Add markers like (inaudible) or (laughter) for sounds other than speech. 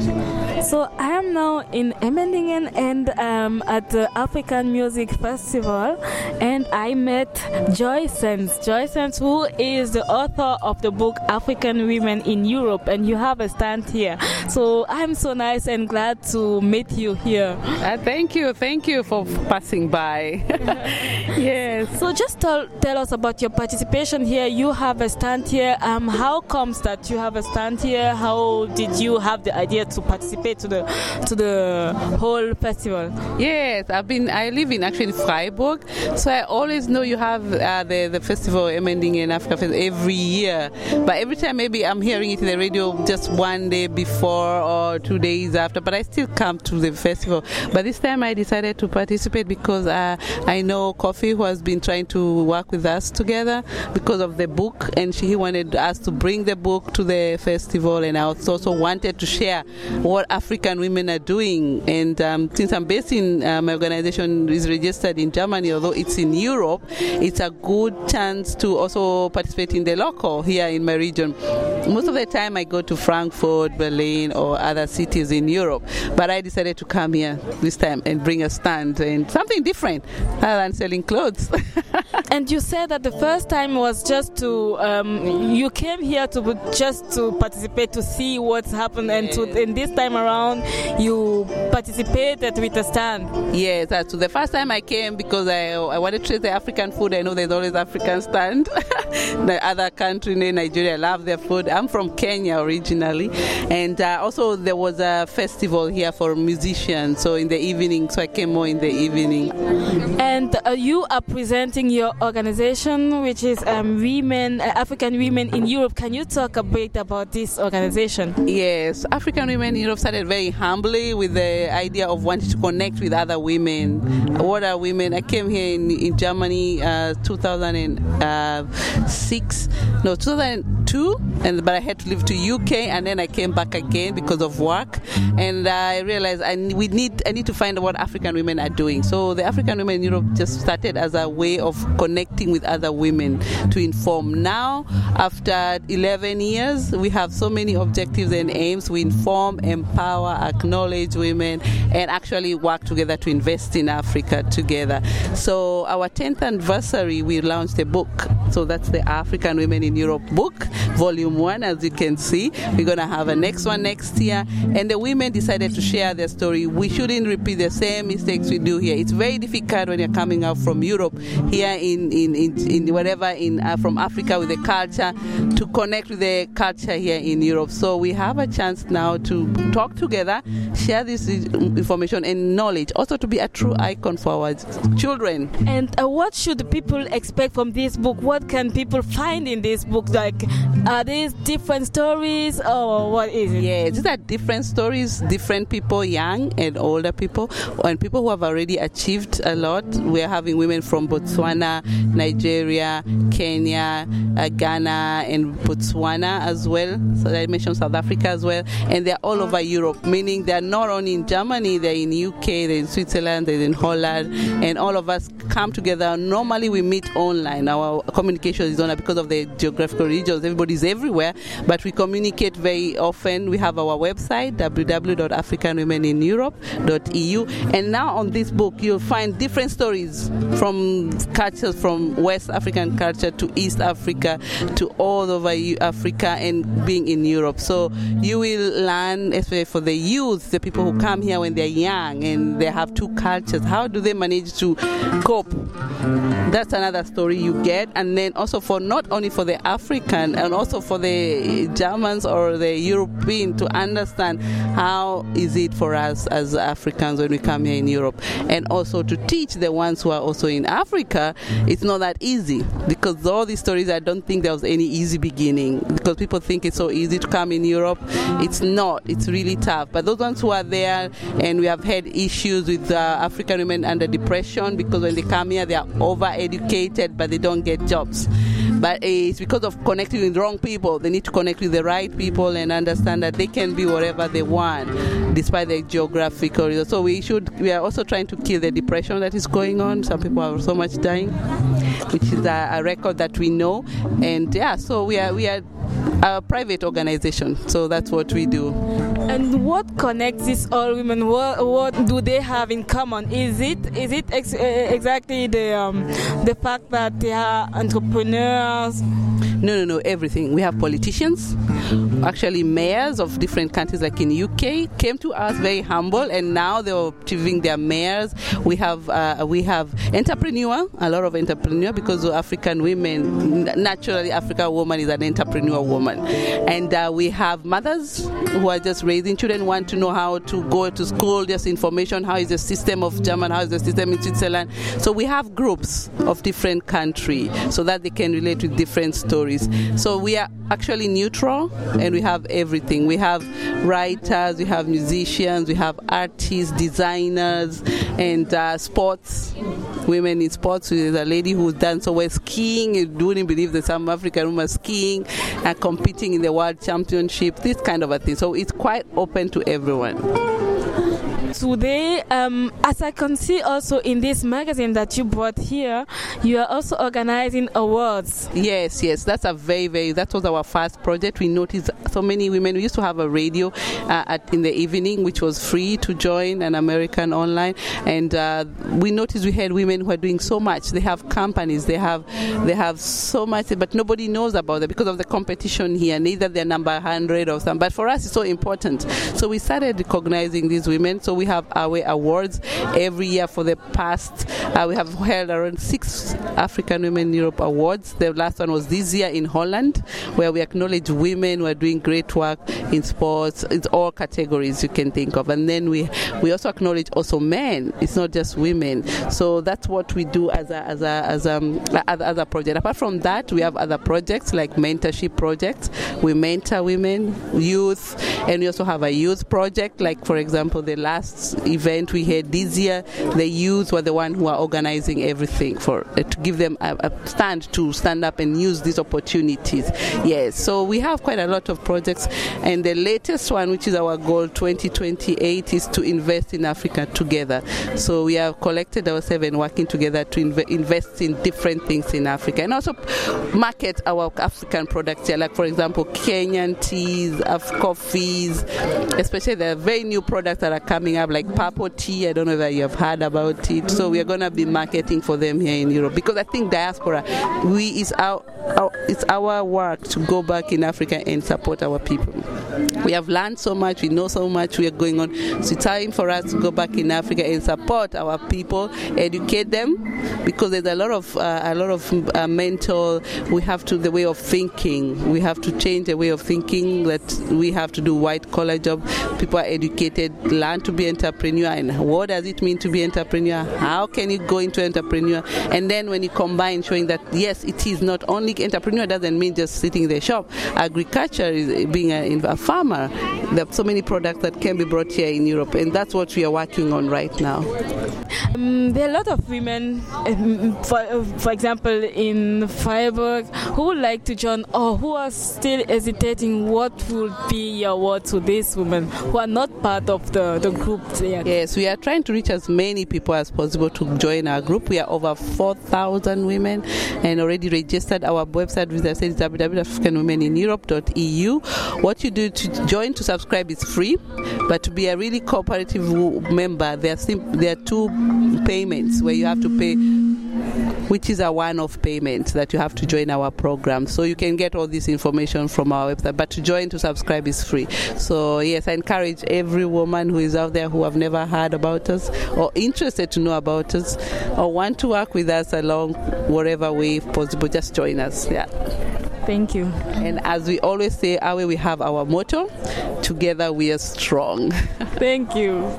Thank you. So I am now in Emmendingen and um, at the African Music Festival, and I met Joy Zenz. Joy Zenz, who is the author of the book African Women in Europe, and you have a stand here. So I'm so nice and glad to meet you here. Uh, thank you, thank you for passing by. (laughs) yes. So just tell, tell us about your participation here. You have a stand here. Um, how comes that you have a stand here? How did you have the idea to participate to the to the whole festival? Yes, I've been. I live in actually in Freiburg, so I always know you have uh, the the festival Emmendingen in Africa every year. But every time maybe I'm hearing it in the radio just one day before or two days after. But I still come to the festival. But this time I decided to participate because uh, I know Kofi who has been trying to work with us together because of the book, and she wanted us to bring the book to the festival, and I also wanted to share what African women are doing. And um, since I'm based in uh, my organization is registered in Germany, although it's in Europe, it's a good chance to also participate in the local here in my region. Most of the time, I go to Frankfurt, Berlin, or other cities in Europe, but I decided to come here this time and bring a stand and something different other than selling clothes. (laughs) and you said that the first time was just to um, you came here to just to participate to see what's happened, and to and this time around you participated with a stand. Yes, that's so the first time I came because I, I wanted to try the African food. I know there's always African stand. (laughs) the other country Nigeria I love their food. I'm from Kenya originally, and uh, also there was a festival here for musicians. So in the evening, so I came more in the evening. And uh, you are presenting your organization, which is um, Women, uh, African Women in Europe. Can you talk a bit about this organization? Yes, African Women in Europe started very humbly with the idea of wanting to connect with other women. What are women? I came here in, in Germany uh, 2006, no 2002, and but I had to leave to UK, and then I came back again because of work, and I realized I we need I need to find out what African women are doing. So the African Women in Europe just started as a way of connecting with other women to inform. Now, after 11 years, we have so many objectives and aims. We inform, empower, acknowledge women, and actually work together to invest in Africa together. So our 10th anniversary, we launched a book. So that's the African Women in Europe book, volume one, as you can see. We're going to have a next one next year. And the women decided to share their story. We shouldn't repeat the same mistakes we do here. It's very difficult when you're coming out from Europe, here in, in, in, in whatever, in, uh, from Africa with the culture, to connect with the culture here in Europe. So we have a chance now to talk together, share this information and knowledge, also to be a true icon for our children. And uh, what should people expect from this book? What can people find in this book? Like, are these different stories or what is it? Yeah, these are different stories, different people, young and older people, and people who have already achieved a lot. We're having women from Botswana, Nigeria, Kenya, uh, Ghana, and Botswana as well. So I mentioned South Africa as well, and they're all over Europe, meaning they're not only in Germany, they're in UK, they're in Switzerland, they're in Holland, and all of us come together. Normally we meet online. Our communication is online because of the geographical regions. Everybody's everywhere, but we communicate very often. We have our website www.africanwomenineurope.eu, and now on this book you'll find different stories from cultures from West African culture to East Africa to all over Africa and being in Europe. So you will learn, especially for the youth, the people who come here when they're young and they have two cultures. How do they manage to cope? That's another story you get, and then also for not only for the African and also for the Germans or the European to understand how is it for us as Africans when we come here in Europe, and also to teach the ones who are also in Africa. It's not that easy because all these stories, I don't think there was any easy beginning because people think it's so easy to come in Europe. It's not. It's really tough. But those ones who are there, and we have had issues with uh, African women under depression because when they come here, they are over educated, but they don't get jobs. But it's because of connecting with wrong people. They need to connect with the right people and understand that they can be whatever they want, despite their geographical. So we should. We are also trying to kill the depression that is going on. Some people are so much dying, which is a, a record that we know. And yeah, so we are we are a private organization. So that's what we do. And what connects these all women? What, what do they have in common? Is it is it ex- exactly the um, the fact that they are entrepreneurs? No, no, no, everything. We have mm. politicians, actually mayors of different countries, like in UK, came to us very humble, and now they're achieving their mayors. We have uh, we have entrepreneur, a lot of entrepreneur, because African women, naturally, African woman is an entrepreneur woman, and uh, we have mothers who are just raising children, want to know how to go to school, just information, how is the system of German, how is the system in Switzerland. So we have groups of different countries so that they can relate with different stories. So we are actually neutral and we have everything. We have writers, we have musicians, we have artists, designers, and uh, sports. Women in sports. There's a lady who's done so well skiing. You wouldn't believe that some African women skiing and competing in the world championship. This kind of a thing. So it's quite open to everyone today, um, as I can see also in this magazine that you brought here, you are also organizing awards. Yes, yes, that's a very, very, that was our first project. We noticed so many women. We used to have a radio uh, at, in the evening, which was free to join an American online, and uh, we noticed we had women who are doing so much. They have companies, they have, they have so much, but nobody knows about it because of the competition here. Neither they're number 100 or something. But for us, it's so important. So we started recognizing these women. So we have our awards every year for the past. Uh, we have held around six African Women in Europe awards. The last one was this year in Holland, where we acknowledge women who are doing great work in sports. It's all categories you can think of, and then we we also acknowledge also men. It's not just women. So that's what we do as a as a as a as, as a project. Apart from that, we have other projects like mentorship projects. We mentor women, youth, and we also have a youth project. Like for example, the last event we had this year, the youth were the one who are organizing everything for uh, to give them a, a, stand to stand up and use these opportunities. Yes, so we have quite a lot of projects, and the latest one, which is our goal 2028, is to invest in Africa together. So we have collected ourselves and working together to inv- invest in different things in Africa and also market our African products here, like for example Kenyan teas, of coffees, especially the very new products that are coming up like purple tea. I don't know if you have heard about it. So we are going to be marketing for them here in Europe because I think diaspora, we is our, our it's our work to go back in Africa and support our people. We have learned so much. We know so much. We are going on. So it's time for us to go back in Africa and support our people, educate them, because there's a lot of uh, a lot of uh, mental. We have to the way of thinking. We have to change the way of thinking. That we have to do white collar job. People are educated, learn to be entrepreneur, and what does it mean to be entrepreneur? How can you go into entrepreneur? And then when you combine, showing that yes, it is not only entrepreneur doesn't mean just sitting in the shop. Agriculture is being a, a farmer uh, there are so many products that can be brought here in Europe, and that's what we are working on right now. Um, there are a lot of women, um, for, for example, in Freiburg, who would like to join or who are still hesitating. What would be your word to these women who are not part of the, the group yet? Yes, we are trying to reach as many people as possible to join our group. We are over 4,000 women and already registered. Our website visit is www.africanwomenineurope.eu. What you do to join to subscribe is free, but to be a really cooperative member, there are, sim- there are two payments where you have to pay which is a one-off payment that you have to join our program. So you can get all this information from our website. But to join to subscribe is free. So yes, I encourage every woman who is out there who have never heard about us or interested to know about us or want to work with us along whatever way possible, just join us. Yeah. Thank you. And as we always say, our we have our motto: together we are strong. (laughs) Thank you.